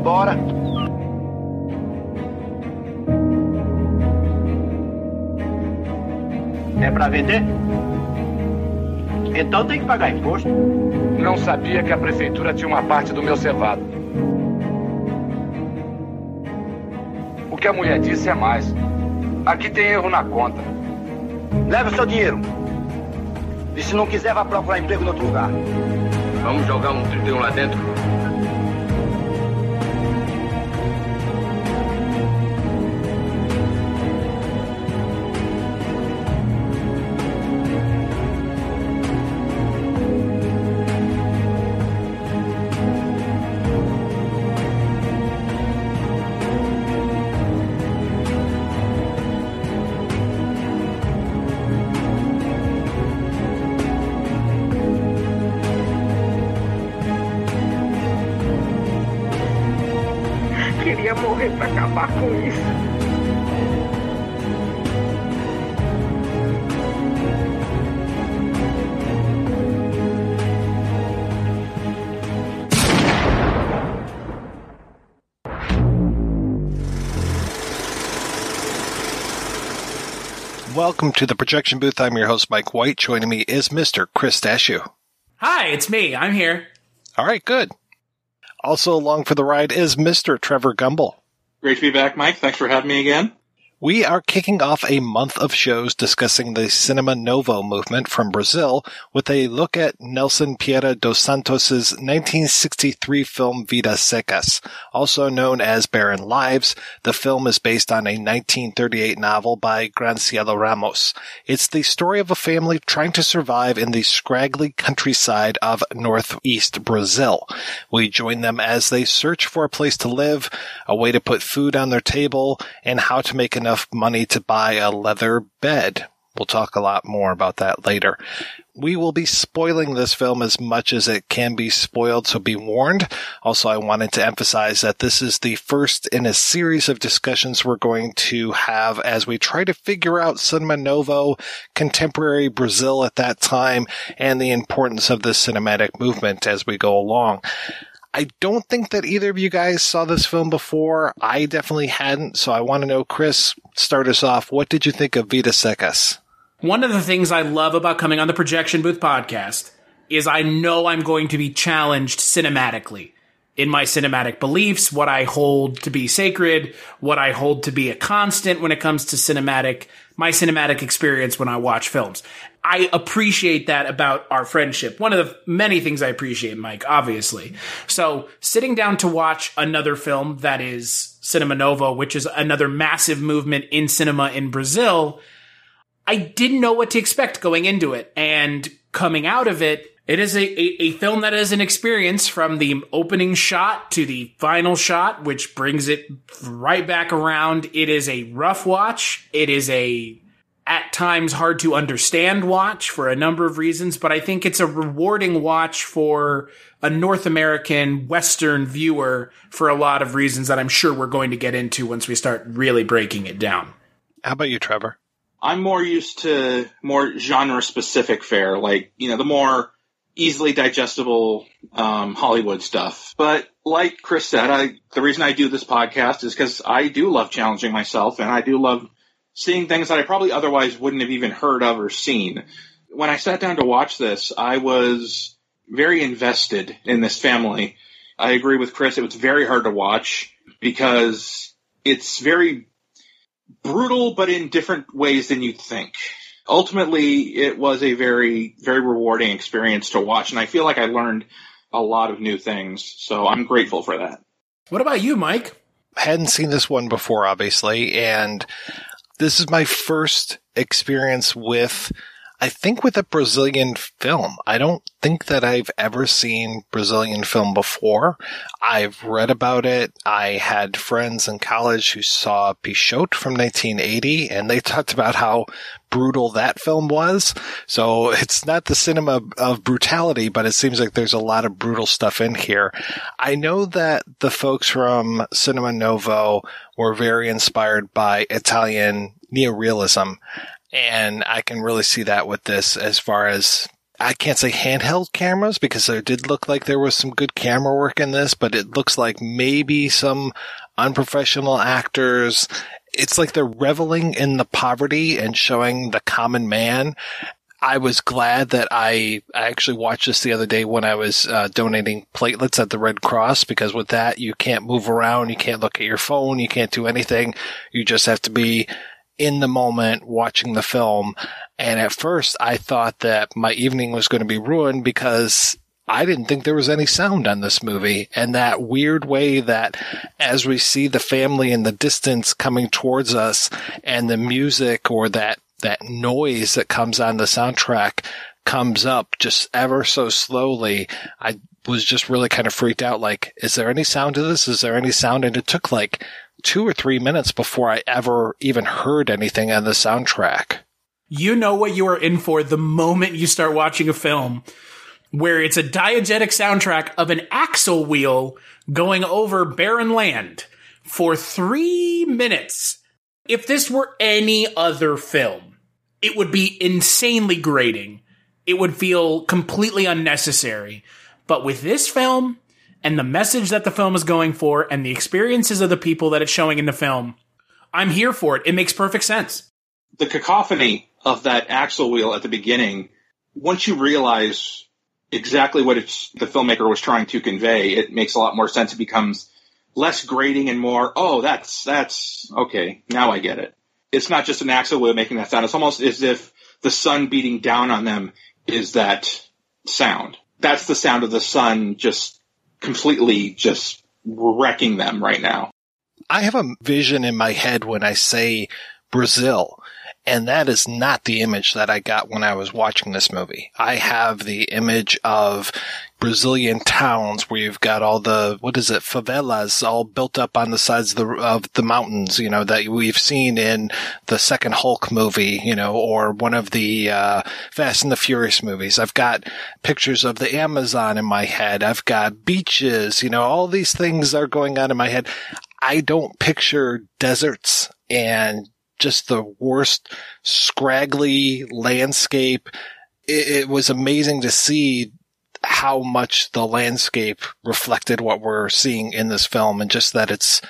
Embora? É pra vender? Então tem que pagar imposto. Não sabia que a prefeitura tinha uma parte do meu cevado. O que a mulher disse é mais. Aqui tem erro na conta. Leve o seu dinheiro. E se não quiser, vá procurar emprego em outro lugar. Vamos jogar um 31 lá dentro? Welcome to the projection booth. I'm your host, Mike White. Joining me is Mr. Chris Stachiw. Hi, it's me. I'm here. All right, good. Also along for the ride is Mr. Trevor Gumbel. Great to be back, Mike. Thanks for having me again. We are kicking off a month of shows discussing the Cinema Novo movement from Brazil with a look at Nelson Pereira dos Santos' 1963 film Vidas Secas, also known as Barren Lives. The film is based on a 1938 novel by Graciliano Ramos. It's the story of a family trying to survive in the scraggly countryside of northeast Brazil. We join them as they search for a place to live, a way to put food on their table, and how to make enough money to buy a leather bed. We'll talk a lot more about that later. We will be spoiling this film as much as it can be spoiled, so be warned. Also, I wanted to emphasize that this is the first in a series of discussions we're going to have as we try to figure out Cinema Novo, contemporary Brazil at that time, and the importance of the cinematic movement as we go along. I don't think that either of you guys saw this film before. I definitely hadn't, so I want to know, Chris, start us off. What did you think of Vidas Secas? One of the things I love about coming on the Projection Booth podcast is I know I'm going to be challenged cinematically in my cinematic beliefs, what I hold to be sacred, what I hold to be a constant when it comes to cinematic, my cinematic experience when I watch films. I appreciate that about our friendship. One of the many things I appreciate, Mike, obviously. So sitting down to watch another film that is Cinema Novo, which is another massive movement in cinema in Brazil, I didn't know what to expect going into it. And coming out of it, it is a, a, a, film that is an experience from the opening shot to the final shot, which brings it right back around. It is a rough watch. It is a at times hard to understand watch for a number of reasons, but I think it's a rewarding watch for a North American Western viewer for a lot of reasons that I'm sure we're going to get into once we start really breaking it down. How about you, Trevor? I'm more used to more genre specific fare, like, you know, the more easily digestible um, Hollywood stuff. But like Chris said, I the reason I do this podcast is because I do love challenging myself, and I do love seeing things that I probably otherwise wouldn't have even heard of or seen. When I sat down to watch this, I was very invested in this family. I agree with Chris; it was very hard to watch because it's very brutal, but in different ways than you'd think ultimately it was a very, very rewarding experience to watch. And I feel like I learned a lot of new things. So I'm grateful for that. What about you, Mike? I hadn't seen this one before, obviously. And this is my first experience with I think with a Brazilian film. I don't think that I've ever seen Brazilian film before. I've read about it. I had friends in college who saw Pixote from 1980 and they talked about how brutal that film was. So it's not the cinema of brutality, but it seems like there's a lot of brutal stuff in here. I know that the folks from Cinema Novo were very inspired by Italian neorealism. And I can really see that with this as far as I can't say handheld cameras because there did look like there was some good camera work in this, but it looks like maybe some unprofessional actors. It's like they're reveling in the poverty and showing the common man. I was glad that I, I actually watched this the other day when I was uh, donating platelets at the Red Cross because with that you can't move around, you can't look at your phone, you can't do anything. You just have to be in the moment watching the film. And at first I thought that my evening was going to be ruined because I didn't think there was any sound on this movie. And that weird way that as we see the family in the distance coming towards us and the music or that, that noise that comes on the soundtrack comes up just ever so slowly, I was just really kind of freaked out. Like, is there any sound to this? Is there any sound? And it took like two or three minutes before I ever even heard anything on the soundtrack. You know what you are in for the moment you start watching a film where it's a diegetic soundtrack of an axle wheel going over barren land for three minutes. If this were any other film, it would be insanely grating. It would feel completely unnecessary. But with this film, and the message that the film is going for and the experiences of the people that it's showing in the film, I'm here for it. It makes perfect sense. The cacophony of that axle wheel at the beginning, once you realize exactly what it's, the filmmaker was trying to convey, it makes a lot more sense. It becomes less grating and more, oh, that's, that's, okay, now I get it. It's not just an axle wheel making that sound. It's almost as if the sun beating down on them is that sound. That's the sound of the sun just completely just wrecking them right now. I have a vision in my head when I say Brazil. And that is not the image that I got when I was watching this movie. I have the image of Brazilian towns where you've got all the, what is it, favelas all built up on the sides of the, of the mountains, you know, that we've seen in the second Hulk movie, you know, or one of the, uh, Fast and the Furious movies. I've got pictures of the Amazon in my head. I've got beaches, you know, all these things are going on in my head. I don't picture deserts and just the worst scraggly landscape. It, it, was amazing to see how much the landscape reflected what we're seeing in this film and just that it's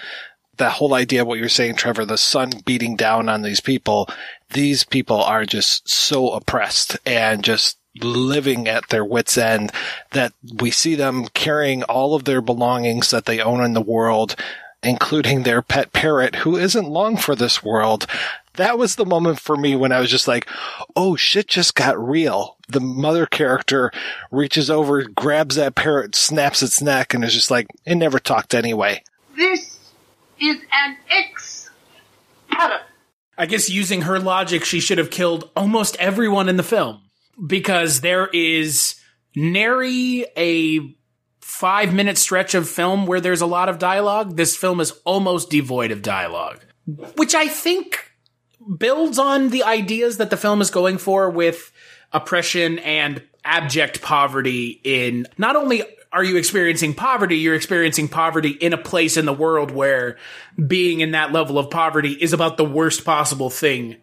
the whole idea of what you're saying, Trevor, the sun beating down on these people. These people are just so oppressed and just living at their wits end that we see them carrying all of their belongings that they own in the world including their pet parrot who isn't long for this world. That was the moment for me when I was just like, oh shit just got real. The mother character reaches over, grabs that parrot, snaps its neck, and is just like, it never talked anyway. This is an ex parrot. I guess using her logic, she should have killed almost everyone in the film because there is nary a five minute stretch of film where there's a lot of dialogue. This film is almost devoid of dialogue, which I think builds on the ideas that the film is going for with oppression and abject poverty in not only are you experiencing poverty, you're experiencing poverty in a place in the world where being in that level of poverty is about the worst possible thing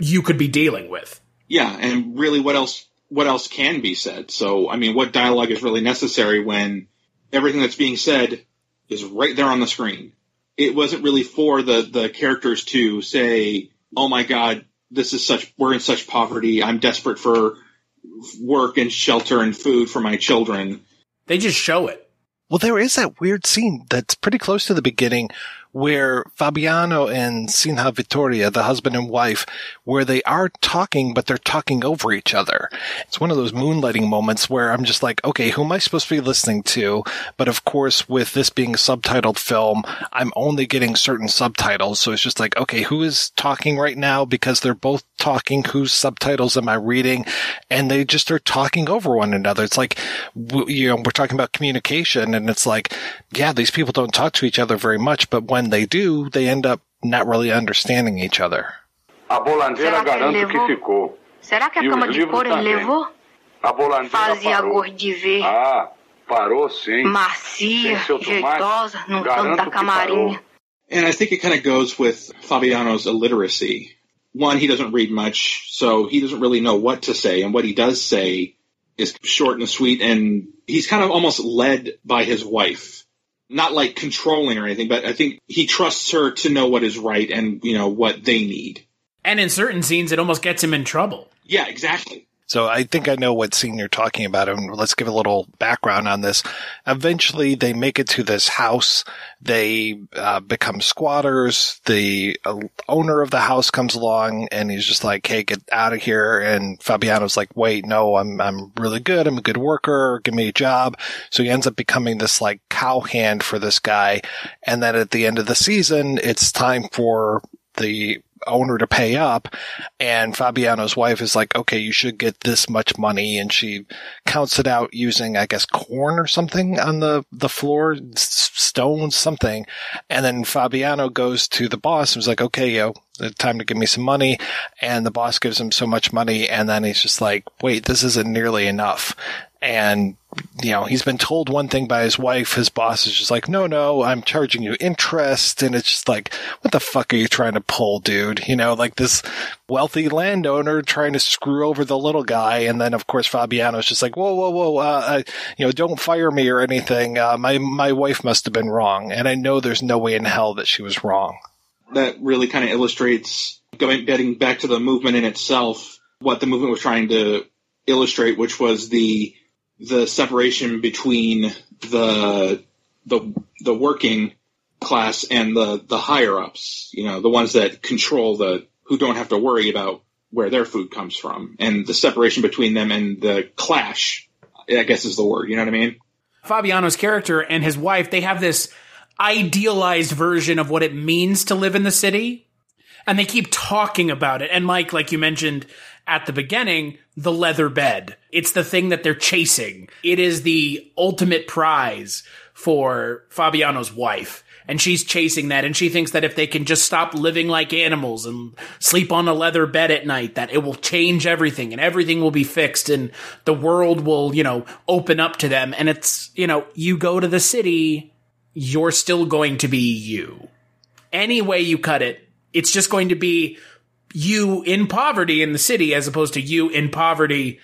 you could be dealing with. Yeah, and really what else what else can be said? So, I mean, what dialogue is really necessary when everything that's being said is right there on the screen. It wasn't really for the, the characters to say, oh my God, this is such, we're in such poverty. I'm desperate for work and shelter and food for my children. They just show it. Well, there is that weird scene that's pretty close to the beginning where Fabiano and Sinha Vittoria, the husband and wife, where they are talking, but they're talking over each other. It's one of those moonlighting moments where I'm just like, okay, who am I supposed to be listening to? But of course, with this being a subtitled film, I'm only getting certain subtitles. So it's just like, okay, who is talking right now? Because they're both talking. Whose subtitles am I reading? And they just are talking over one another. It's like, you know, we're talking about communication and it's like, yeah, these people don't talk to each other very much, but when they do, they end up not really understanding each other. A bolandeira Será que garanto que levou? ficou. Será que a os cama de couro levou? A bolandeira Fazia parou. gosto de ver. Ah, parou sim. Macia, Tem seu tomate? jeitosa, no canto da camarinha. And I think it kind of goes with Fabiano's illiteracy. One, he doesn't read much, so he doesn't really know what to say, and what he does say is short and sweet, and he's kind of almost led by his wife. Not like controlling or anything, but I think he trusts her to know what is right and, you know, what they need. And in certain scenes, it almost gets him in trouble. Yeah, exactly. So I think I know what scene you're talking about, and let's give a little background on this. Eventually, they make it to this house. They uh, become squatters. The uh, owner of the house comes along, and he's just like, "Hey, get out of here!" And Fabiano's like, "Wait, no, I'm I'm really good. I'm a good worker. Give me a job." So he ends up becoming this like cowhand for this guy. And then at the end of the season, it's time for the owner to pay up and Fabiano's wife is like, okay, you should get this much money. And she counts it out using, I guess, corn or something on the, the floor, s- stones, something. And then Fabiano goes to the boss and was like, okay, yo, time to give me some money. And the boss gives him so much money. And then he's just like, wait, this isn't nearly enough. And, you know, he's been told one thing by his wife. His boss is just like, no, no, I'm charging you interest. And it's just like, what the fuck are you trying to pull, dude? You know, like this wealthy landowner trying to screw over the little guy. And then, of course, Fabiano's just like, whoa, whoa, whoa, uh, uh, you know, don't fire me or anything. Uh, my, my wife must have been wrong. And I know there's no way in hell that she was wrong. that really kind of illustrates going getting back to the movement in itself what the movement was trying to illustrate which was the the separation between the the the working class and the the higher ups you know the ones that control the who don't have to worry about where their food comes from and the separation between them and the clash i guess is the word you know what i mean Fabiano's character and his wife, they have this idealized version of what it means to live in the city. And they keep talking about it. And Mike, like you mentioned at the beginning, the leather bed. It's the thing that they're chasing. It is the ultimate prize for Fabiano's wife. And she's chasing that. And she thinks that if they can just stop living like animals and sleep on a leather bed at night, that it will change everything and everything will be fixed and the world will, you know, open up to them. And it's, you know, you go to the city, you're still going to be you. Any way you cut it, it's just going to be you in poverty in the city as opposed to you in poverty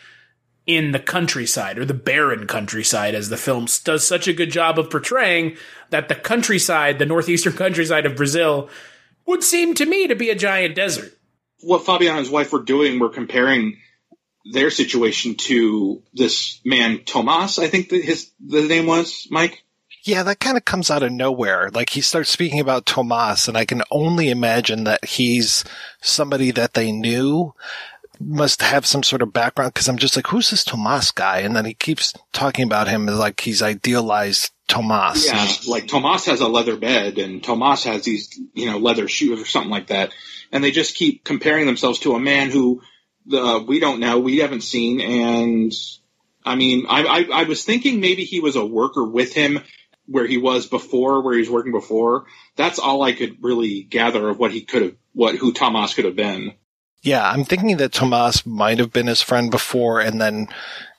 in the countryside or the barren countryside as the film does such a good job of portraying that the countryside, the northeastern countryside of Brazil would seem to me to be a giant desert. what Fabiano and his wife were doing were comparing their situation to this man Tomas. I think his the name was Mike. Yeah, that kind of comes out of nowhere. Like he starts speaking about Tomas, and I can only imagine that he's somebody that they knew must have some sort of background because I'm just like, who's this Tomas guy? And then he keeps talking about him as like he's idealized Tomas. Yeah, like Tomas has a leather bed and Tomas has these you know leather shoes or something like that, and they just keep comparing themselves to a man who we don't know, we haven't seen, and I mean, I, I I was thinking maybe he was a worker with him where he was before, where he was working before. That's all I could really gather of what he could have, what who Tomas could have been. Yeah, I'm thinking that Tomas might have been his friend before, and then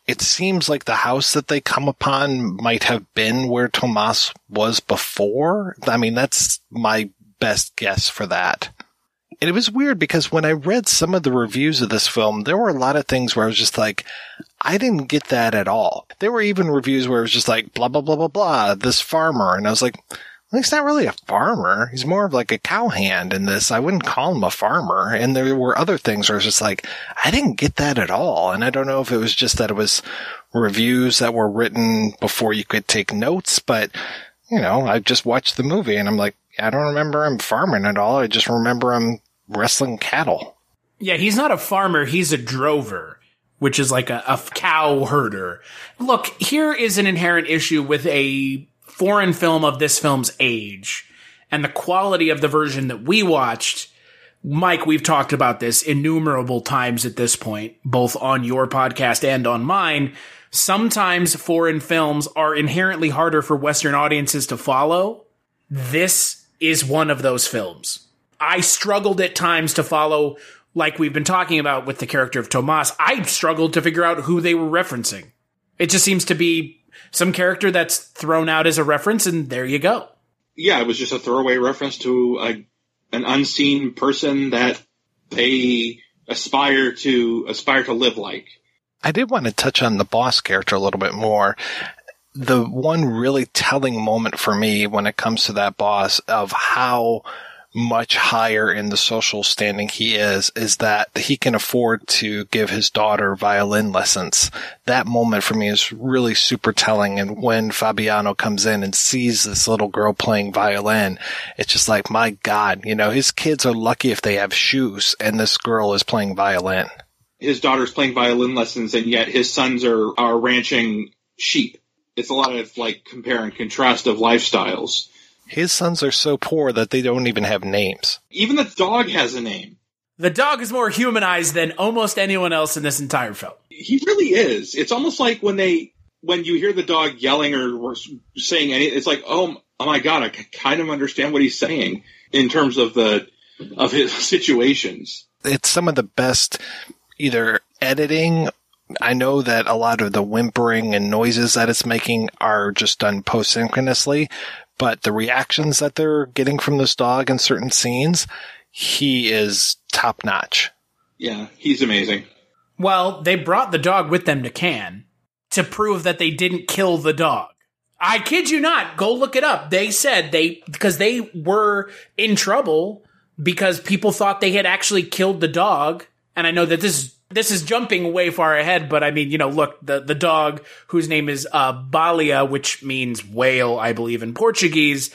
it seems like the house that they come upon might have been where Tomas was before. I mean, that's my best guess for that. And it was weird because when I read some of the reviews of this film, there were a lot of things where I was just like, I didn't get that at all. There were even reviews where it was just like, blah, blah, blah, blah, blah, this farmer. And I was like, well, he's not really a farmer. He's more of like a cowhand in this. I wouldn't call him a farmer. And there were other things where I was just like, I didn't get that at all. And I don't know if it was just that it was reviews that were written before you could take notes, but you know, I just watched the movie and I'm like, I don't remember him farming at all. I just remember him wrestling cattle. Yeah, he's not a farmer, he's a drover, which is like a, a cow herder. Look, here is an inherent issue with a foreign film of this film's age and the quality of the version that we watched. Mike, we've talked about this innumerable times at this point, both on your podcast and on mine. Sometimes foreign films are inherently harder for Western audiences to follow. This is one of those films. I struggled at times to follow, like we've been talking about with the character of Tomas. I struggled to figure out who they were referencing. It just seems to be some character that's thrown out as a reference, and there you go. Yeah, it was just a throwaway reference to a, an unseen person that they aspire to aspire to live like. I did want to touch on the boss character a little bit more. The one really telling moment for me when it comes to that boss of how much higher in the social standing he is, is that he can afford to give his daughter violin lessons. That moment for me is really super telling. And when Fabiano comes in and sees this little girl playing violin, it's just like, my God, you know, his kids are lucky if they have shoes and this girl is playing violin. His daughter's playing violin lessons and yet his sons are, are ranching sheep. It's a lot of like compare and contrast of lifestyles. His sons are so poor that they don't even have names. Even the dog has a name. The dog is more humanized than almost anyone else in this entire film. He really is. It's almost like when they when you hear the dog yelling or, or saying anything, it's like, oh, oh my god, I kind of understand what he's saying in terms of the of his situations. It's some of the best either editing I know that a lot of the whimpering and noises that it's making are just done post synchronously, but the reactions that they're getting from this dog in certain scenes, he is top notch. Yeah, he's amazing. Well, they brought the dog with them to Cannes to prove that they didn't kill the dog. I kid you not. Go look it up. They said they, because they were in trouble because people thought they had actually killed the dog. And I know that this is this is jumping way far ahead, but I mean, you know, look, the, the dog whose name is, uh, Baleia, which means whale, I believe in Portuguese,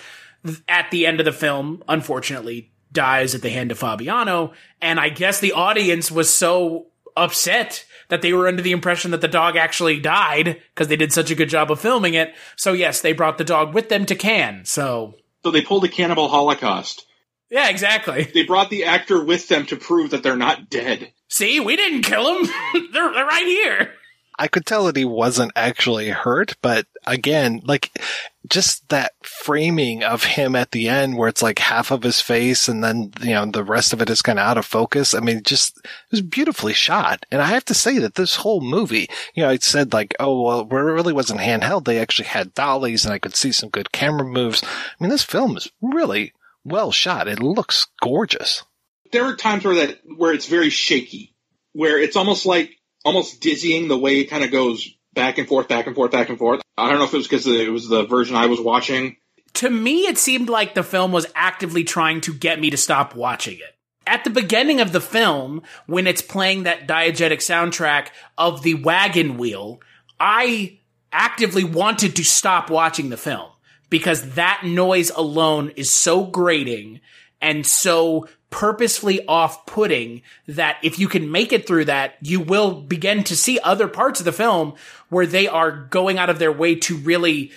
at the end of the film, unfortunately, dies at the hand of Fabiano. And I guess the audience was so upset that they were under the impression that the dog actually died because they did such a good job of filming it. So yes, they brought the dog with them to Cannes. So, so they pulled a cannibal holocaust. Yeah, exactly. They brought the actor with them to prove that they're not dead. See, we didn't kill him. they're, they're right here. I could tell that he wasn't actually hurt, but again, like just that framing of him at the end where it's like half of his face and then, you know, the rest of it is kind of out of focus. I mean, just, it was beautifully shot. And I have to say that this whole movie, you know, I said like, oh, well, where it really wasn't handheld, they actually had dollies and I could see some good camera moves. I mean, this film is really well shot. It looks gorgeous. There are times where that where it's very shaky, where it's almost like almost dizzying the way it kind of goes back and forth, back and forth, back and forth. I don't know if it was because it was the version I was watching. To me, it seemed like the film was actively trying to get me to stop watching it. At the beginning of the film, when it's playing that diegetic soundtrack of the wagon wheel, I actively wanted to stop watching the film because that noise alone is so grating and so purposefully off putting that if you can make it through that, you will begin to see other parts of the film where they are going out of their way to really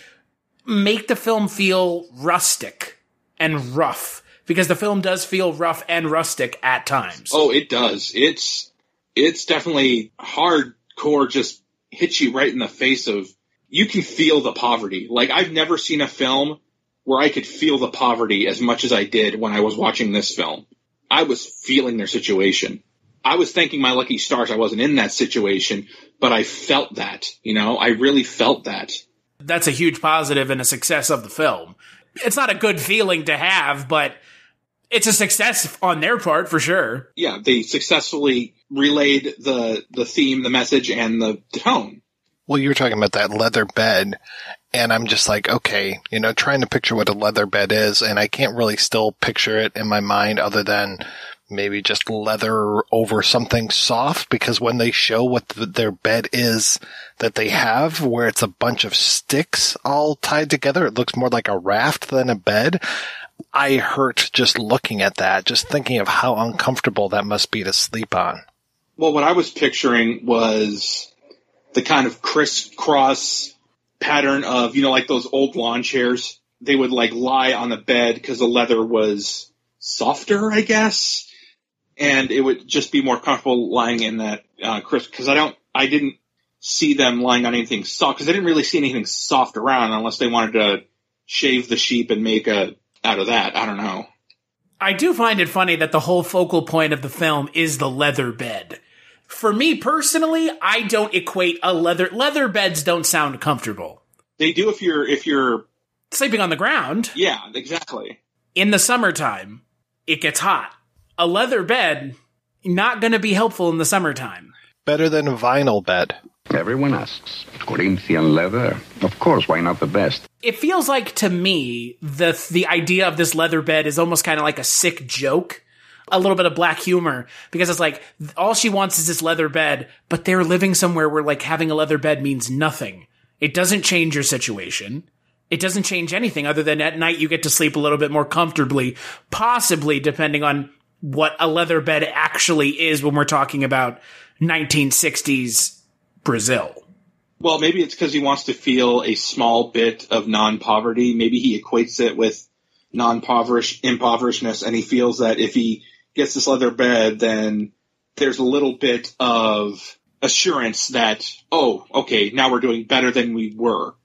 make the film feel rustic and rough because the film does feel rough and rustic at times. Oh, it does. It's, it's definitely hardcore, just hits you right in the face of you can feel the poverty. Like I've never seen a film where I could feel the poverty as much as I did when I was watching this film. I was feeling their situation. I was thanking my lucky stars I wasn't in that situation, but I felt that, you know, I really felt that. That's a huge positive and a success of the film. It's not a good feeling to have, but it's a success on their part for sure. Yeah, they successfully relayed the the theme, the message, and the tone. Well, you were talking about that leather bed, and I'm just like, okay, you know, trying to picture what a leather bed is, and I can't really still picture it in my mind other than maybe just leather over something soft because when they show what the, their bed is that they have where it's a bunch of sticks all tied together, it looks more like a raft than a bed. I hurt just looking at that, just thinking of how uncomfortable that must be to sleep on. Well, what I was picturing was the kind of crisscross pattern of, you know, like those old lawn chairs. They would like lie on the bed because the leather was softer, I guess. And it would just be more comfortable lying in that, uh, crisp, cause I don't, I didn't see them lying on anything soft, cause I didn't really see anything soft around unless they wanted to shave the sheep and make a, out of that. I don't know. I do find it funny that the whole focal point of the film is the leather bed. For me personally, I don't equate a leather leather beds don't sound comfortable. They do if you're, if you're, Sleeping on the ground yeah, exactly. in the summertime, it gets hot. A leather bed not going to be helpful in the summertime. Better than a vinyl bed. Everyone asks. Corinthian leather. Of course, why not the best? It feels like to me the the idea of this leather bed is almost kind of like a sick joke. A little bit of black humor because it's like all she wants is this leather bed, but they're living somewhere where like having a leather bed means nothing. It doesn't change your situation. It doesn't change anything other than at night you get to sleep a little bit more comfortably, possibly depending on what a leather bed actually is when we're talking about 1960s Brazil. Well, maybe it's because he wants to feel a small bit of non-poverty. Maybe he equates it with non-poverish impoverishedness, and he feels that if he gets this leather bed, then there's a little bit of assurance that oh, okay, now we're doing better than we were.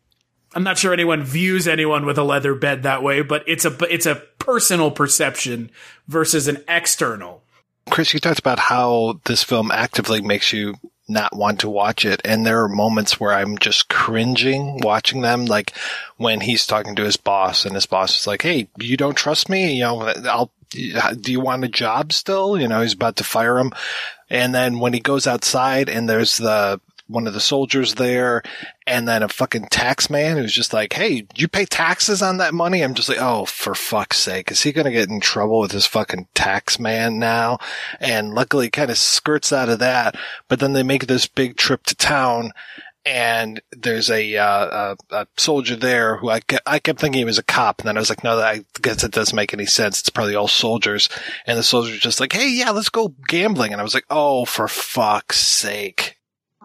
I'm not sure anyone views anyone with a leather bed that way, but it's a it's a personal perception versus an external. Chris, you talked about how this film actively makes you not want to watch it. And there are moments where I'm just cringing watching them. Like when he's talking to his boss and his boss is like, Hey, you don't trust me? You know, I'll, do you want a job still? You know, he's about to fire him. And then when he goes outside and there's the, one of the soldiers there and then a fucking tax man who's just like, Hey, you pay taxes on that money? I'm just like, Oh, for fuck's sake. Is he going to get in trouble with this fucking tax man now? And luckily kind of skirts out of that. But then they make this big trip to town and there's a, uh, a, a soldier there who I, ke- I kept thinking he was a cop, and then I was like, no, that I guess it doesn't make any sense. It's probably all soldiers. And the soldier's just like, hey, yeah, let's go gambling. And I was like, oh, for fuck's sake.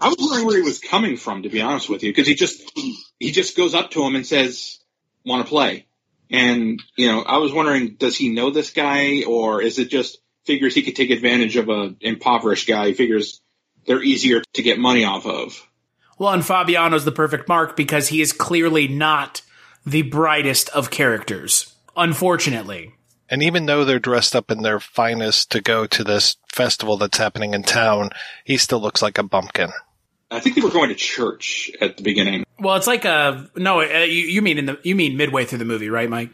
I was wondering where he was coming from, to be honest with you, because he just he just goes up to him and says, "Want to play?" And you know, I was wondering, does he know this guy, or is it just figures he could take advantage of a impoverished guy? He figures they're easier to get money off of. Well, and Fabiano's the perfect mark because he is clearly not the brightest of characters. Unfortunately. And even though they're dressed up in their finest to go to this festival that's happening in town, he still looks like a bumpkin. I think they were going to church at the beginning. Well, it's like a no. Uh, you, you mean in the you mean midway through the movie, right, Mike?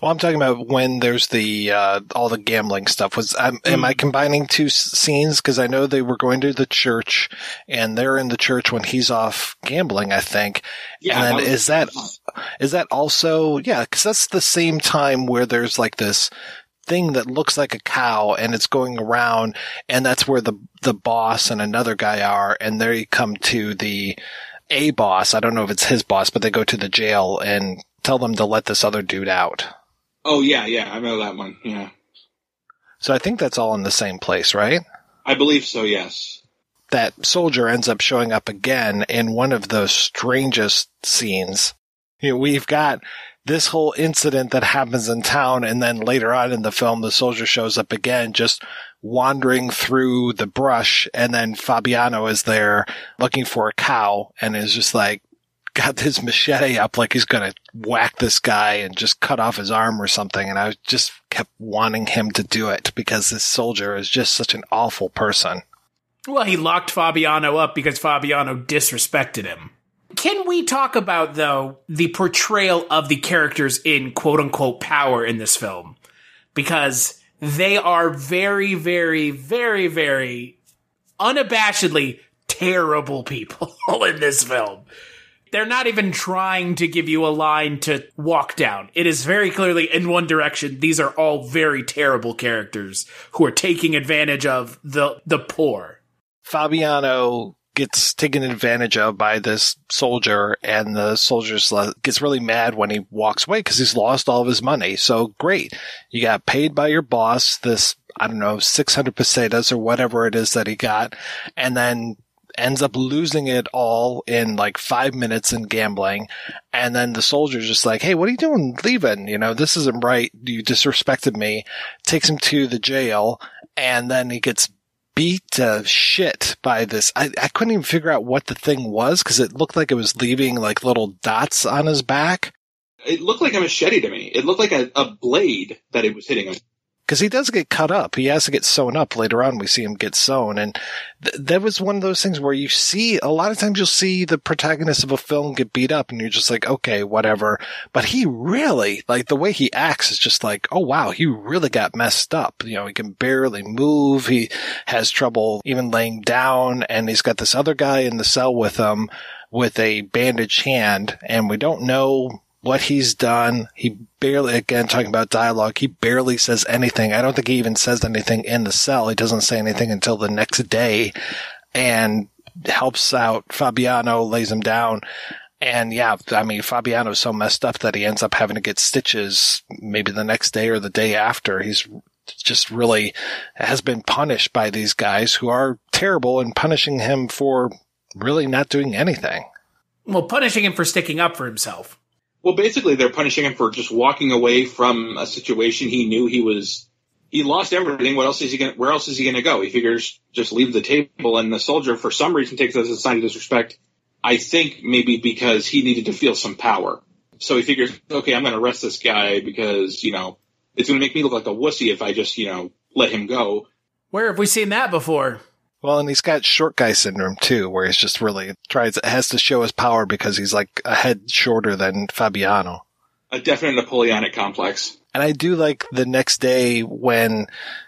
Well, I'm talking about when there's the uh, all the gambling stuff. Was um, am I combining two s- scenes? Because I know they were going to the church, and they're in the church when he's off gambling. I think. Yeah, and then is that is that also yeah? Because that's the same time where there's like this thing that looks like a cow and it's going around, and that's where the the boss and another guy are, and there you come to the a boss. I don't know if it's his boss, but they go to the jail and tell them to let this other dude out. Oh yeah, yeah, I know that one. Yeah, So I think that's all in the same place, right? I believe so. Yes. That soldier ends up showing up again in one of the strangest scenes. You know, we've got this whole incident that happens in town, and then later on in the film, the soldier shows up again, just wandering through the brush, and then Fabiano is there looking for a cow, and is just like, got his machete up like he's gonna whack this guy and just cut off his arm or something. And I just kept wanting him to do it because this soldier is just such an awful person. Well, he locked Fabiano up because Fabiano disrespected him. Can we talk about, though, the portrayal of the characters in quote unquote power in this film? Because they are very, very, very, very unabashedly terrible people in this film. They're not even trying to give you a line to walk down. It is very clearly in one direction. These are all very terrible characters who are taking advantage of the, the poor. Fabiano gets taken advantage of by this soldier and the soldier gets really mad when he walks away because he's lost all of his money. So great. You got paid by your boss, this, I don't know, 600 pesetas or whatever it is that he got. And then ends up losing it all in like five minutes in gambling. And then the soldier's just like, Hey, what are you doing leaving? You know, this isn't right. You disrespected me. Takes him to the jail and then he gets beat to shit by this. I, I couldn't even figure out what the thing was because it looked like it was leaving like little dots on his back. It looked like a machete to me. It looked like a, a blade that it was hitting him because he does get cut up. He has to get sewn up later on. We see him get sewn. And th- that was one of those things where you see a lot of times you'll see the protagonist of a film get beat up and you're just like, okay, whatever. But he really, like the way he acts is just like, oh wow, he really got messed up. You know, he can barely move. He has trouble even laying down and he's got this other guy in the cell with him with a bandaged hand and we don't know what he's done. He barely, again, talking about dialogue, he barely says anything. I don't think he even says anything in the cell. He doesn't say anything until the next day and helps out Fabiano, lays him down. And yeah, I mean, Fabiano's so messed up that he ends up having to get stitches maybe the next day or the day after. He's just really has been punished by these guys who are terrible and punishing him for really not doing anything. Well, punishing him for sticking up for himself. Well, basically, they're punishing him for just walking away from a situation he knew he was. He lost everything. What else is he going? Where else is he going to go? He figures just leave the table, and the soldier, for some reason, takes that as a sign of disrespect. I think maybe because he needed to feel some power. So he figures, okay, I'm going to arrest this guy because you know it's going to make me look like a wussy if I just you know let him go. Where have we seen that before? Well, and he's got short guy syndrome too, where he's just really tries has to show his power because he's like a head shorter than Fabiano. A definite Napoleonic complex. And I do like the next day when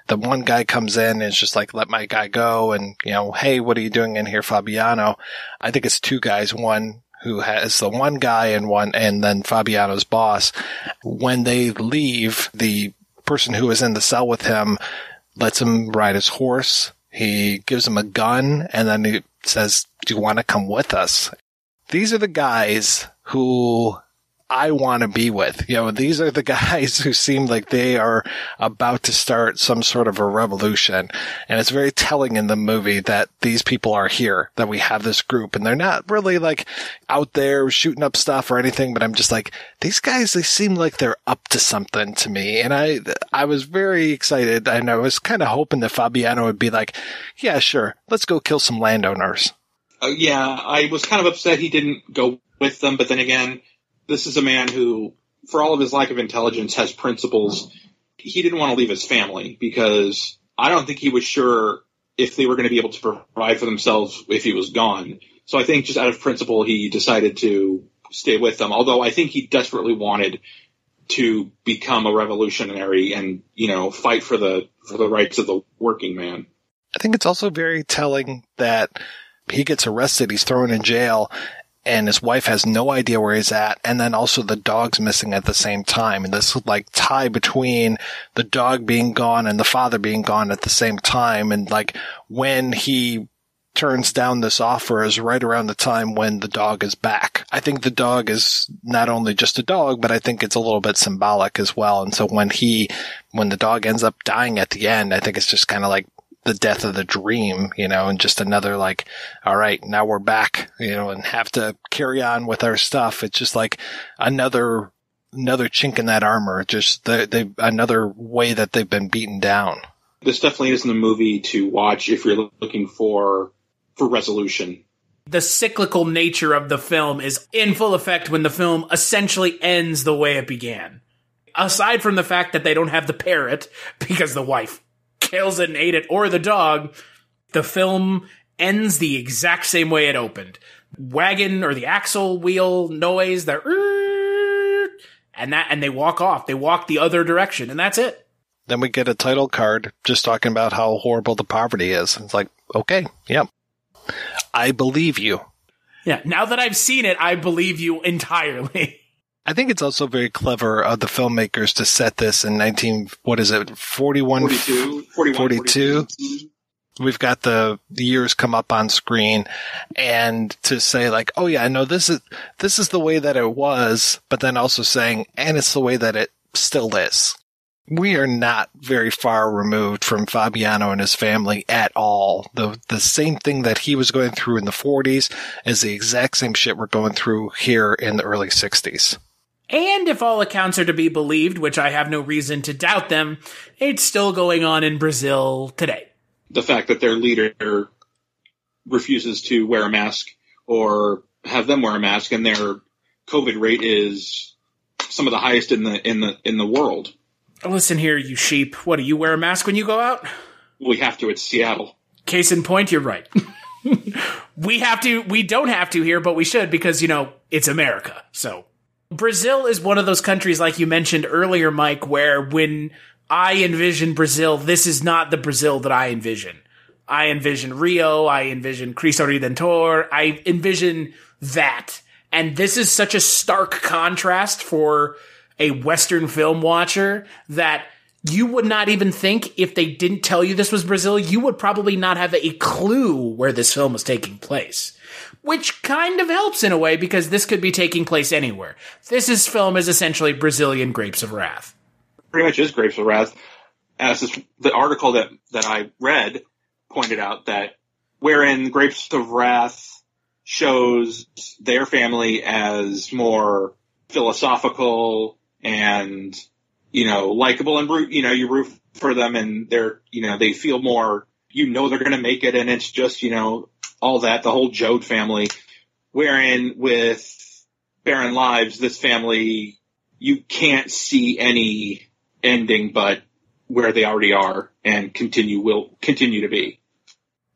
the one guy comes in and it's just like, let my guy go. And, you know, hey, what are you doing in here, Fabiano? I think it's two guys. One who has the one guy and one, and then Fabiano's boss. When they leave, the person who is in the cell with him lets him ride his horse he gives him a gun and then he says, do you want to come with us? These are the guys who I want to be with. You know, these are the guys who seem like they are about to start some sort of a revolution. And it's very telling in the movie that these people are here, that we have this group and they're not really like out there shooting up stuff or anything, but I'm just like, these guys, they seem like they're up to something to me. And I, I was very excited and I was kind of hoping that Fabiano would be like, yeah, sure, let's go kill some landowners. Uh, yeah, I was kind of upset he didn't go with them, but then again, this is a man who, for all of his lack of intelligence, has principles. He didn't want to leave his family because I don't think he was sure if they were going to be able to provide for themselves if he was gone. So I think just out of principle, he decided to stay with them. Although I think he desperately wanted to become a revolutionary and you know fight for the for the rights of the working man. I think it's also very telling that he gets arrested, he's thrown in jail, and his wife has no idea where he's at. And then also the dog's missing at the same time. And this like tie between the dog being gone and the father being gone at the same time. And like when he turns down this offer is right around the time when the dog is back. I think the dog is not only just a dog, but I think it's a little bit symbolic as well. And so when he, when the dog ends up dying at the end, I think it's just kind of like the death of the dream, you know, and just another like, all right, now we're back, you know, and have to carry on with our stuff. It's just like another, another chink in that armor, just the, they, another way that they've been beaten down. This definitely isn't a movie to watch if you're looking for, for resolution. The cyclical nature of the film is in full effect when the film essentially ends the way it began. Aside from the fact that they don't have the parrot because the wife kills it and ate it, or the dog, the film ends the exact same way it opened. Wagon or the axle wheel noise, the and that and they walk off. They walk the other direction, and that's it. Then we get a title card just talking about how horrible the poverty is. It's like, okay, yeah, I believe you. Yeah, now that I've seen it, I believe you entirely. I think it's also very clever of the filmmakers to set this in 19, what is it, 41? 42, 41, 42. 42. we've got the, the years come up on screen and to say like, oh yeah, no, this is, this is the way that it was, but then also saying, and it's the way that it still is. We are not very far removed from Fabiano and his family at all. The, the same thing that he was going through in the 40s is the exact same shit we're going through here in the early 60s. And if all accounts are to be believed, which I have no reason to doubt them, it's still going on in Brazil today. The fact that their leader refuses to wear a mask or have them wear a mask and their COVID rate is some of the highest in the in the in the world. Listen here, you sheep. What do you wear a mask when you go out? We have to. It's Seattle. Case in point, you're right. we have to. We don't have to here, but we should because you know it's America. So Brazil is one of those countries, like you mentioned earlier, Mike, where when I envision Brazil, this is not the Brazil that I envision. I envision Rio. I envision Cristo Redentor. I envision that. And this is such a stark contrast for a Western film watcher that you would not even think if they didn't tell you this was Brazil, you would probably not have a clue where this film was taking place. Which kind of helps in a way because this could be taking place anywhere. This is film is essentially Brazilian Grapes of Wrath. Pretty much is Grapes of Wrath. As this, the article that, that I read pointed out that wherein Grapes of Wrath shows their family as more philosophical and you know likable and root you know you root for them and they're you know they feel more you know they're going to make it and it's just you know all that the whole Joad family wherein with Barren Lives this family you can't see any ending but where they already are and continue will continue to be.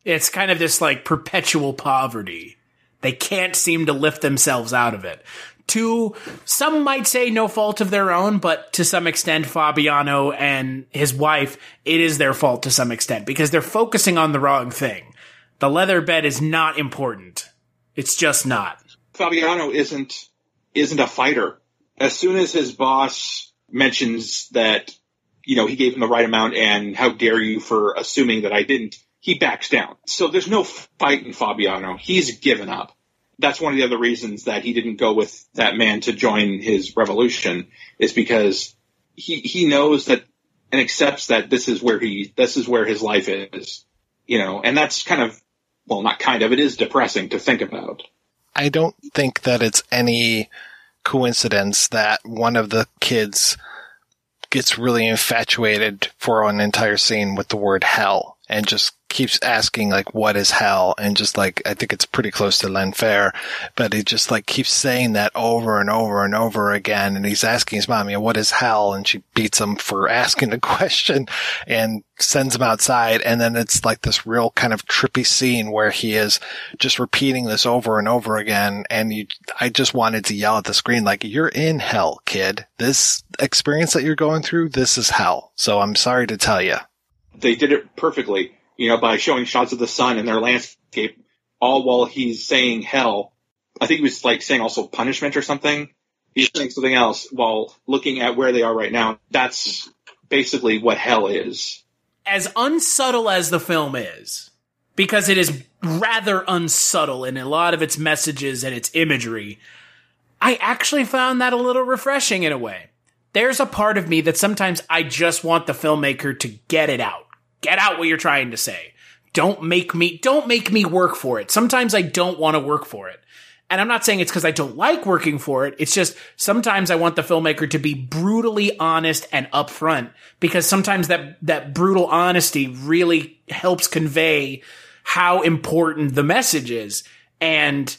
It's kind of this like perpetual poverty. They can't seem to lift themselves out of it. To some might say no fault of their own, but to some extent, Fabiano and his wife, it is their fault to some extent because they're focusing on the wrong thing. The leather bed is not important. It's just not. Fabiano isn't isn't a fighter. As soon as his boss mentions that, you know, he gave him the right amount and how dare you for assuming that I didn't, he backs down. So there's no fight in Fabiano. He's given up that's one of the other reasons that he didn't go with that man to join his revolution is because he he knows that and accepts that this is where he this is where his life is you know and that's kind of well not kind of. It is depressing to think about. I don't think that it's any coincidence that one of the kids gets really infatuated for an entire scene with the word hell and just keeps asking like what is hell and just like I think it's pretty close to L'Enfer, but he just like keeps saying that over and over and over again and he's asking his mom, you know, what is hell? And she beats him for asking the question and sends him outside and then it's like this real kind of trippy scene where he is just repeating this over and over again and you I just wanted to yell at the screen like you're in hell, kid. This experience that you're going through, this is hell. So I'm sorry to tell you. They did it perfectly you know, by showing shots of the sun and their landscape, all while he's saying hell. I think he was like saying also punishment or something. He's saying something else while looking at where they are right now. That's basically what hell is. As unsubtle as the film is, because it is rather unsubtle in a lot of its messages and its imagery, I actually found that a little refreshing in a way. There's a part of me that sometimes I just want the filmmaker to get it out Get out what you're trying to say. Don't make me, don't make me work for it. Sometimes I don't want to work for it. And I'm not saying it's because I don't like working for it. It's just sometimes I want the filmmaker to be brutally honest and upfront because sometimes that, that brutal honesty really helps convey how important the message is. And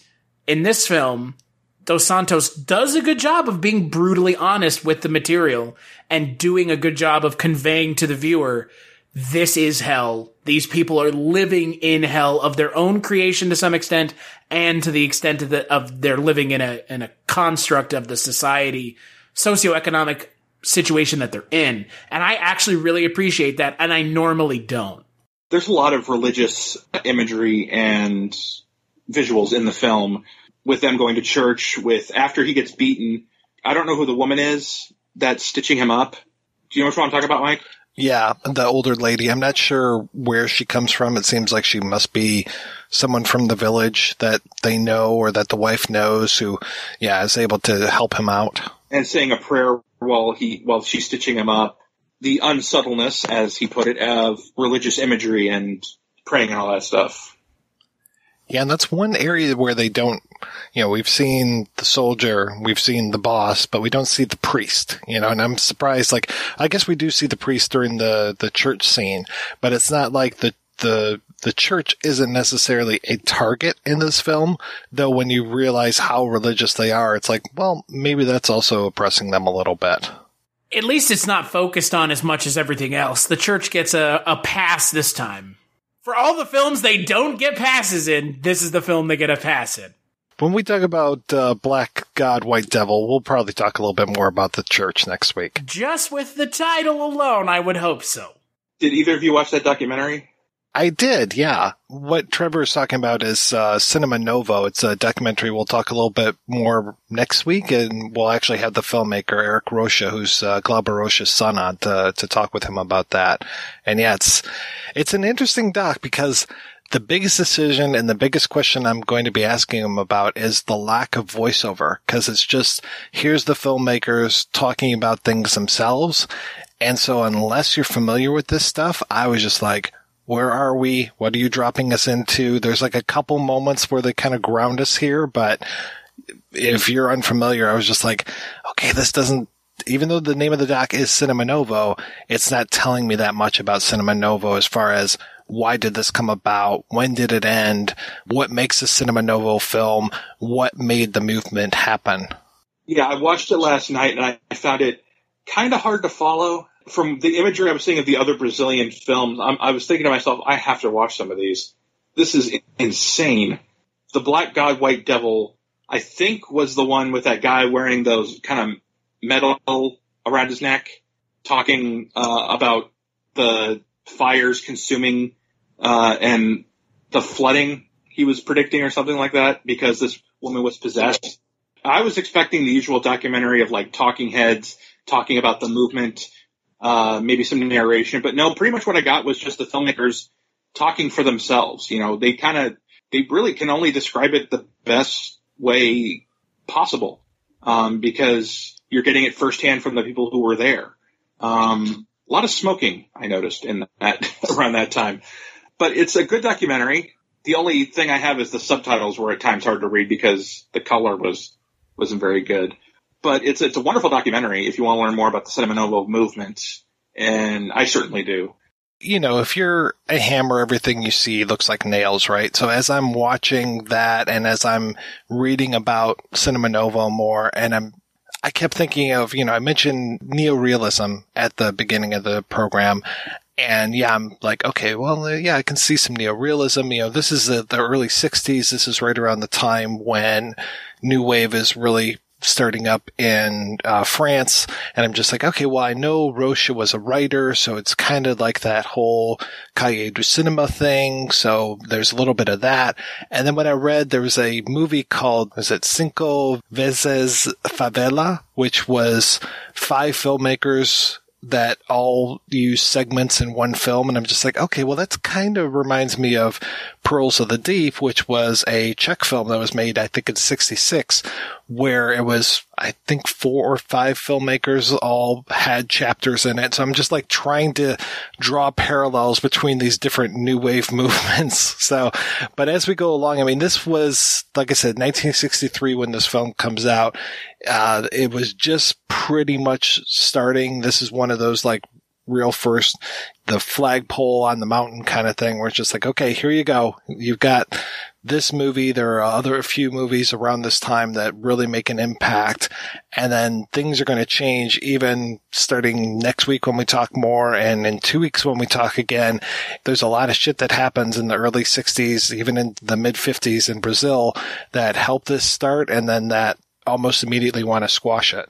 in this film, Dos Santos does a good job of being brutally honest with the material and doing a good job of conveying to the viewer this is hell. These people are living in hell of their own creation to some extent, and to the extent of, the, of they're living in a in a construct of the society socioeconomic situation that they're in. And I actually really appreciate that, and I normally don't. There's a lot of religious imagery and visuals in the film with them going to church. With after he gets beaten, I don't know who the woman is that's stitching him up. Do you know what I'm talking about, Mike? Yeah, the older lady. I'm not sure where she comes from. It seems like she must be someone from the village that they know or that the wife knows who, yeah, is able to help him out. And saying a prayer while he while she's stitching him up. The unsubtleness, as he put it, of religious imagery and praying and all that stuff. Yeah, and that's one area where they don't, you know, we've seen the soldier, we've seen the boss, but we don't see the priest, you know, and I'm surprised, like, I guess we do see the priest during the, the church scene, but it's not like the, the, the church isn't necessarily a target in this film, though when you realize how religious they are, it's like, well, maybe that's also oppressing them a little bit. At least it's not focused on as much as everything else. The church gets a, a pass this time for all the films they don't get passes in, this is the film they get a pass in. When we talk about uh, Black God, White Devil, we'll probably talk a little bit more about the church next week. Just with the title alone, I would hope so. Did either of you watch that documentary? I did, yeah. What Trevor is talking about is uh, Cinema Novo. It's a documentary. We'll talk a little bit more next week, and we'll actually have the filmmaker Eryk Rocha, who's uh, Glauber Rocha's son, on to to talk with him about that. And yeah, it's it's an interesting doc because the biggest decision and the biggest question I'm going to be asking him about is the lack of voiceover because it's just here's the filmmakers talking about things themselves. And so unless you're familiar with this stuff, I was just like, where are we? What are you dropping us into? There's like a couple moments where they kind of ground us here, but if you're unfamiliar, I was just like, okay, this doesn't, even though the name of the doc is Cinema Novo, it's not telling me that much about Cinema Novo as far as why did this come about? When did it end? What makes a Cinema Novo film? What made the movement happen? Yeah, I watched it last night and I found it kind of hard to follow from the imagery I was seeing of the other Brazilian films, I'm, i was thinking to myself, I have to watch some of these. This is insane. The Black God, White Devil, I think was the one with that guy wearing those kind of metal around his neck, talking uh, about the fires consuming uh, and the flooding he was predicting or something like that because this woman was possessed. I was expecting the usual documentary of like talking heads talking about the movement uh, maybe some narration, but no, pretty much what I got was just the filmmakers talking for themselves. You know, they kind of, they really can only describe it the best way possible, um, because you're getting it firsthand from the people who were there. Um, a lot of smoking I noticed in that around that time, but it's a good documentary. The only thing I have is the subtitles were at times hard to read because the color was wasn't very good but it's it's a wonderful documentary if you want to learn more about the Cinema Novo movement, and I certainly do. You know, if you're a hammer, everything you see looks like nails, right? So as I'm watching that and as I'm reading about Cinema Novo more, and I'm I kept thinking of, you know, I mentioned neorealism at the beginning of the program. And yeah, I'm like, okay, well, yeah, I can see some neorealism. You know, this is the, the early 60s. This is right around the time when New Wave is really starting up in uh, France, and I'm just like, okay, well, I know Rocha was a writer, so it's kind of like that whole Cahiers du Cinema thing. So there's a little bit of that. And then when I read, there was a movie called, was it Cinco Vezes Favela, which was five filmmakers that all use segments in one film. And I'm just like, okay, well, that's kind of reminds me of Pearls of the Deep, which was a Czech film that was made, I think in 66, where it was, I think four or five filmmakers all had chapters in it. So I'm just like trying to draw parallels between these different new wave movements. So, but as we go along, I mean, this was, like I said, 1963 when this film comes out. Uh, it was just pretty much starting. This is one of those like real first, the flagpole on the mountain kind of thing where it's just like, okay, here you go. You've got this movie. There are other a few movies around this time that really make an impact. And then things are going to change even starting next week when we talk more and in two weeks when we talk again. There's a lot of shit that happens in the early 60s, even in the mid 50s in Brazil that helped this start and then that almost immediately want to squash it.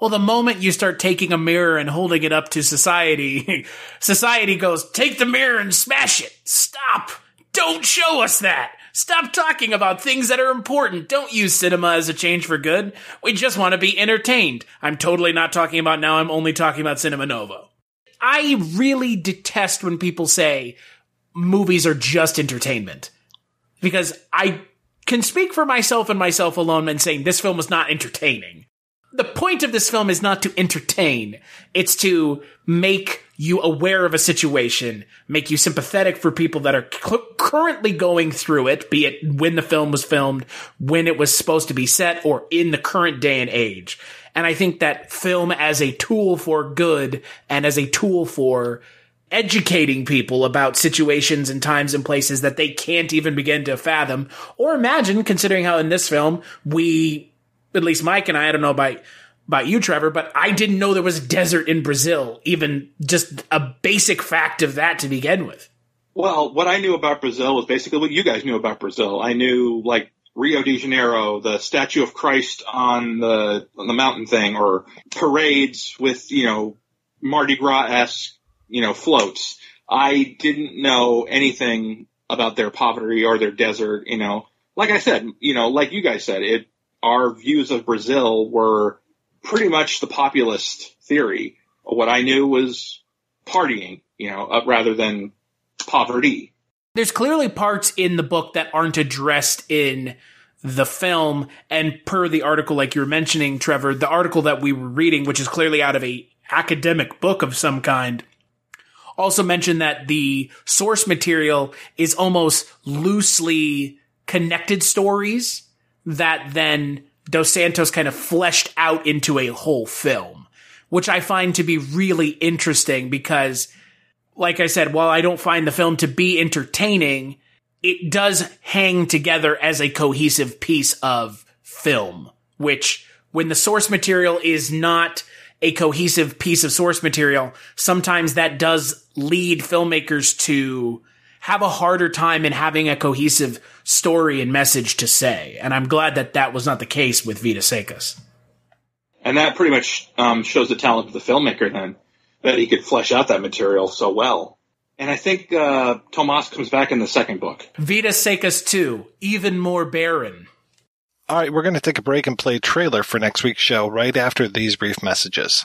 Well, the moment you start taking a mirror and holding it up to society, society goes, take the mirror and smash it. Stop. Don't show us that. Stop talking about things that are important. Don't use cinema as a change for good. We just want to be entertained. I'm totally not talking about now. I'm only talking about Cinema Novo. I really detest when people say movies are just entertainment because I can speak for myself and myself alone and saying this film was not entertaining. The point of this film is not to entertain. It's to make you aware of a situation, make you sympathetic for people that are cu- currently going through it, be it when the film was filmed, when it was supposed to be set, or in the current day and age. And I think that film as a tool for good and as a tool for educating people about situations and times and places that they can't even begin to fathom or imagine, considering how in this film we, at least Mike and I, I don't know about about you, Trevor, but I didn't know there was a desert in Brazil, even just a basic fact of that to begin with. Well, what I knew about Brazil was basically what you guys knew about Brazil. I knew like Rio de Janeiro, the statue of Christ on the on the mountain thing, or parades with you know Mardi Gras esque you know floats. I didn't know anything about their poverty or their desert. You know, like I said, you know, like you guys said, it our views of Brazil were pretty much the populist theory. What I knew was partying, you know, uh, rather than poverty. There's clearly parts in the book that aren't addressed in the film, and per the article, like you were mentioning, Trevor, the article that we were reading, which is clearly out of a academic book of some kind, also mentioned that the source material is almost loosely connected stories that then Dos Santos kind of fleshed out into a whole film, which I find to be really interesting because, like I said, while I don't find the film to be entertaining, it does hang together as a cohesive piece of film, which when the source material is not a cohesive piece of source material, sometimes that does lead filmmakers to have a harder time in having a cohesive story and message to say. And I'm glad that that was not the case with Vidas Secas. And that pretty much um, shows the talent of the filmmaker then, that he could flesh out that material so well. And I think uh, Tomas comes back in the second book. Vidas Secas 2, even more barren. All right, we're going to take a break and play a trailer for next week's show right after these brief messages.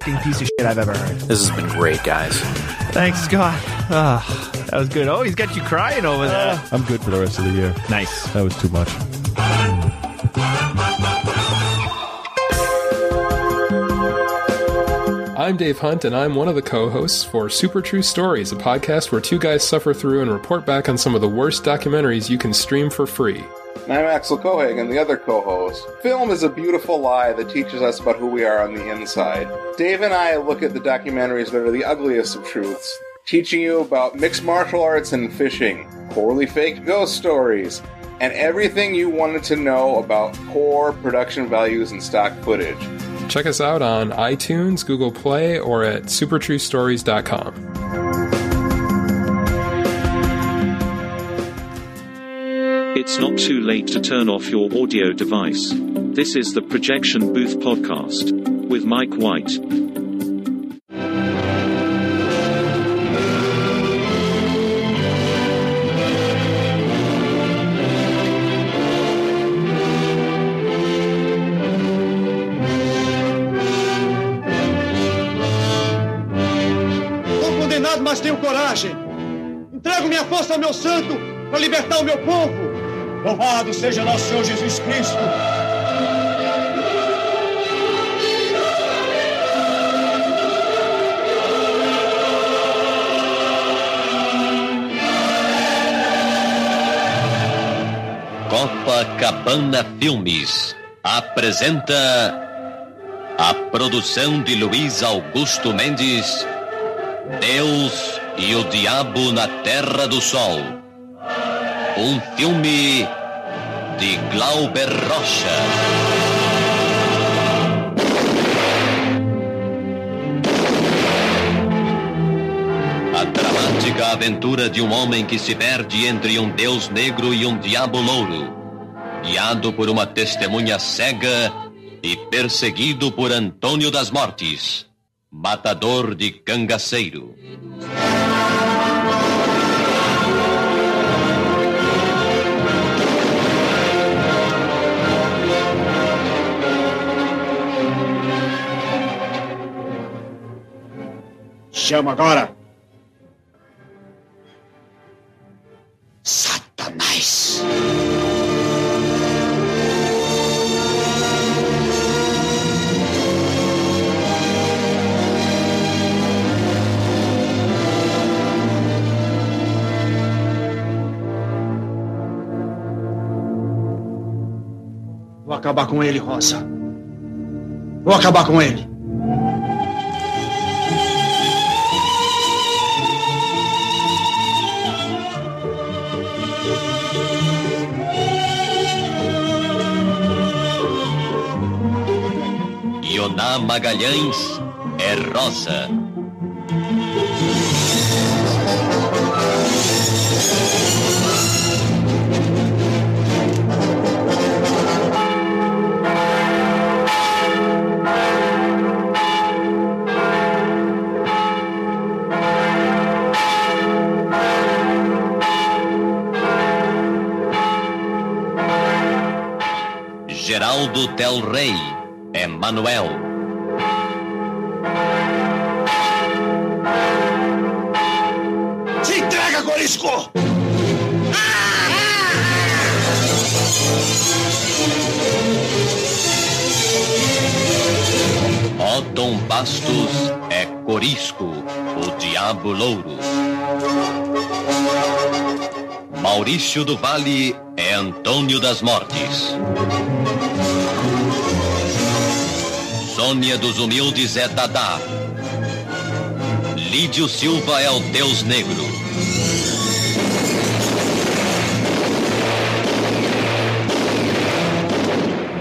piece of shit I've ever heard. This has been great, guys. Thanks, Scott. Ah, that was good. Oh, he's got you crying over there. I'm good for the rest of the year. Nice. That was too much. I'm Dave Hunt, and I'm one of the co hosts for Super True Stories, a podcast where two guys suffer through and report back on some of the worst documentaries you can stream for free. And I'm Axel Kohagen, the other co-host. Film is a beautiful lie that teaches us about who we are on the inside. Dave and I look at the documentaries that are the ugliest of truths, teaching you about mixed martial arts and fishing, poorly faked ghost stories, and everything you wanted to know about core production values and stock footage. Check us out on iTunes, Google Play, or at supertruestories.com. It's not too late to turn off your audio device. This is the Projection Booth Podcast with Mike White. Condenado, mas tenho coragem. Entrego minha força ao meu santo para libertar o meu povo. Louvado seja nosso Senhor Jesus Cristo. Copacabana Filmes apresenta a produção de Luiz Augusto Mendes, Deus e o Diabo na Terra do Sol. Um filme de Glauber Rocha. A dramática aventura de um homem que se perde entre um deus negro e um diabo louro, guiado por uma testemunha cega e perseguido por Antônio das Mortes, matador de cangaceiro. Chama agora. Satanás. Vou acabar com ele, Rosa. Vou acabar com ele. Magalhães é Rosa. Geraldo Del Rey é Manuel. Louro. Maurício do Vale é Antônio das Mortes. Sônia dos Humildes é Dadá. Lídio Silva é o Deus Negro.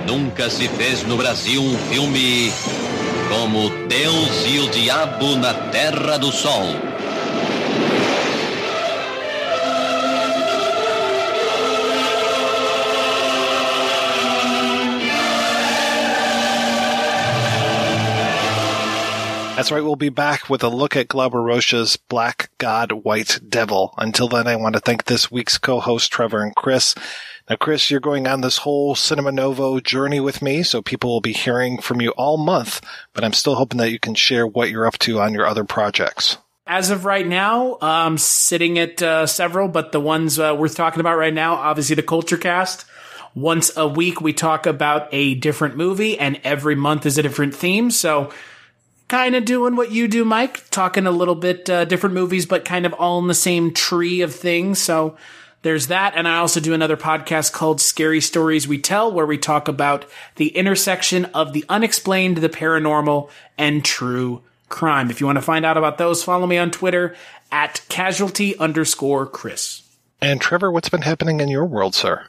Nunca se fez no Brasil um filme como Deus e o Diabo na Terra do Sol. That's right, we'll be back with a look at Glauber Rocha's Black God, White Devil. Until then, I want to thank this week's co-hosts, Trevor and Chris. Now, Chris, you're going on this whole Cinema Novo journey with me, so people will be hearing from you all month, but I'm still hoping that you can share what you're up to on your other projects. As of right now, um, sitting at uh, several, but the ones uh, worth talking about right now, obviously the Culture Cast. Once a week, we talk about a different movie, and every month is a different theme. So, kind of doing what you do, Mike, talking a little bit uh, different movies, but kind of all in the same tree of things. So, there's that. And I also do another podcast called Scary Stories We Tell, where we talk about the intersection of the unexplained, the paranormal, and true crime. If you want to find out about those, follow me on Twitter at casualty underscore Chris. And Trevor, what's been happening in your world, sir?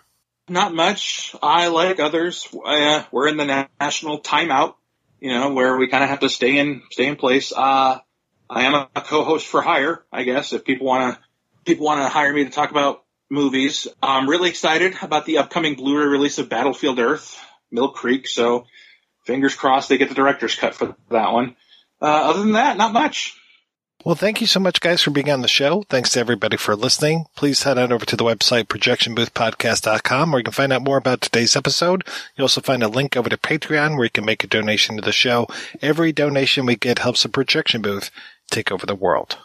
Not much. I, like others, uh, we're in the national timeout, you know, where we kind of have to stay in, stay in place. Uh, I am a, a co-host for hire, I guess, if people want to, people want to hire me to talk about movies. I'm really excited about the upcoming Blu-ray release of Battlefield Earth, Mill Creek. So fingers crossed they get the director's cut for that one. Uh, other than that, not much. Well, thank you so much, guys, for being on the show. Thanks to everybody for listening. Please head on over to the website, projectionboothpodcast.com, where you can find out more about today's episode. You'll also find a link over to Patreon, where you can make a donation to the show. Every donation we get helps the projection booth take over the world.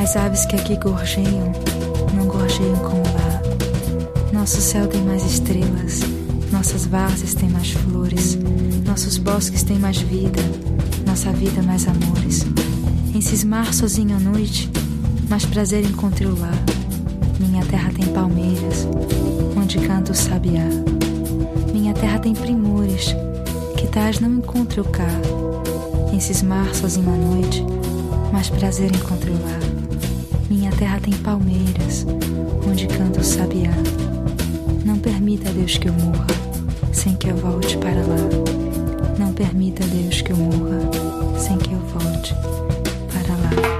As aves que aqui gorjeiam, não gorjeiam como lá. Nosso céu tem mais estrelas, nossas várzeas têm mais flores, nossos bosques têm mais vida, nossa vida mais amores. Em cismar sozinho à noite, mais prazer encontrei lá. Minha terra tem palmeiras, onde canta o sabiá. Minha terra tem primores, que tais não encontro cá. Em cismar sozinho à noite, mais prazer encontrei lá. Tem palmeiras, onde canta o sabiá. Não permita, Deus, que eu morra, sem que eu volte para lá. Não permita, Deus, que eu morra, sem que eu volte para lá.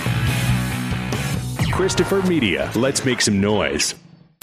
Christopher Media, let's make some noise.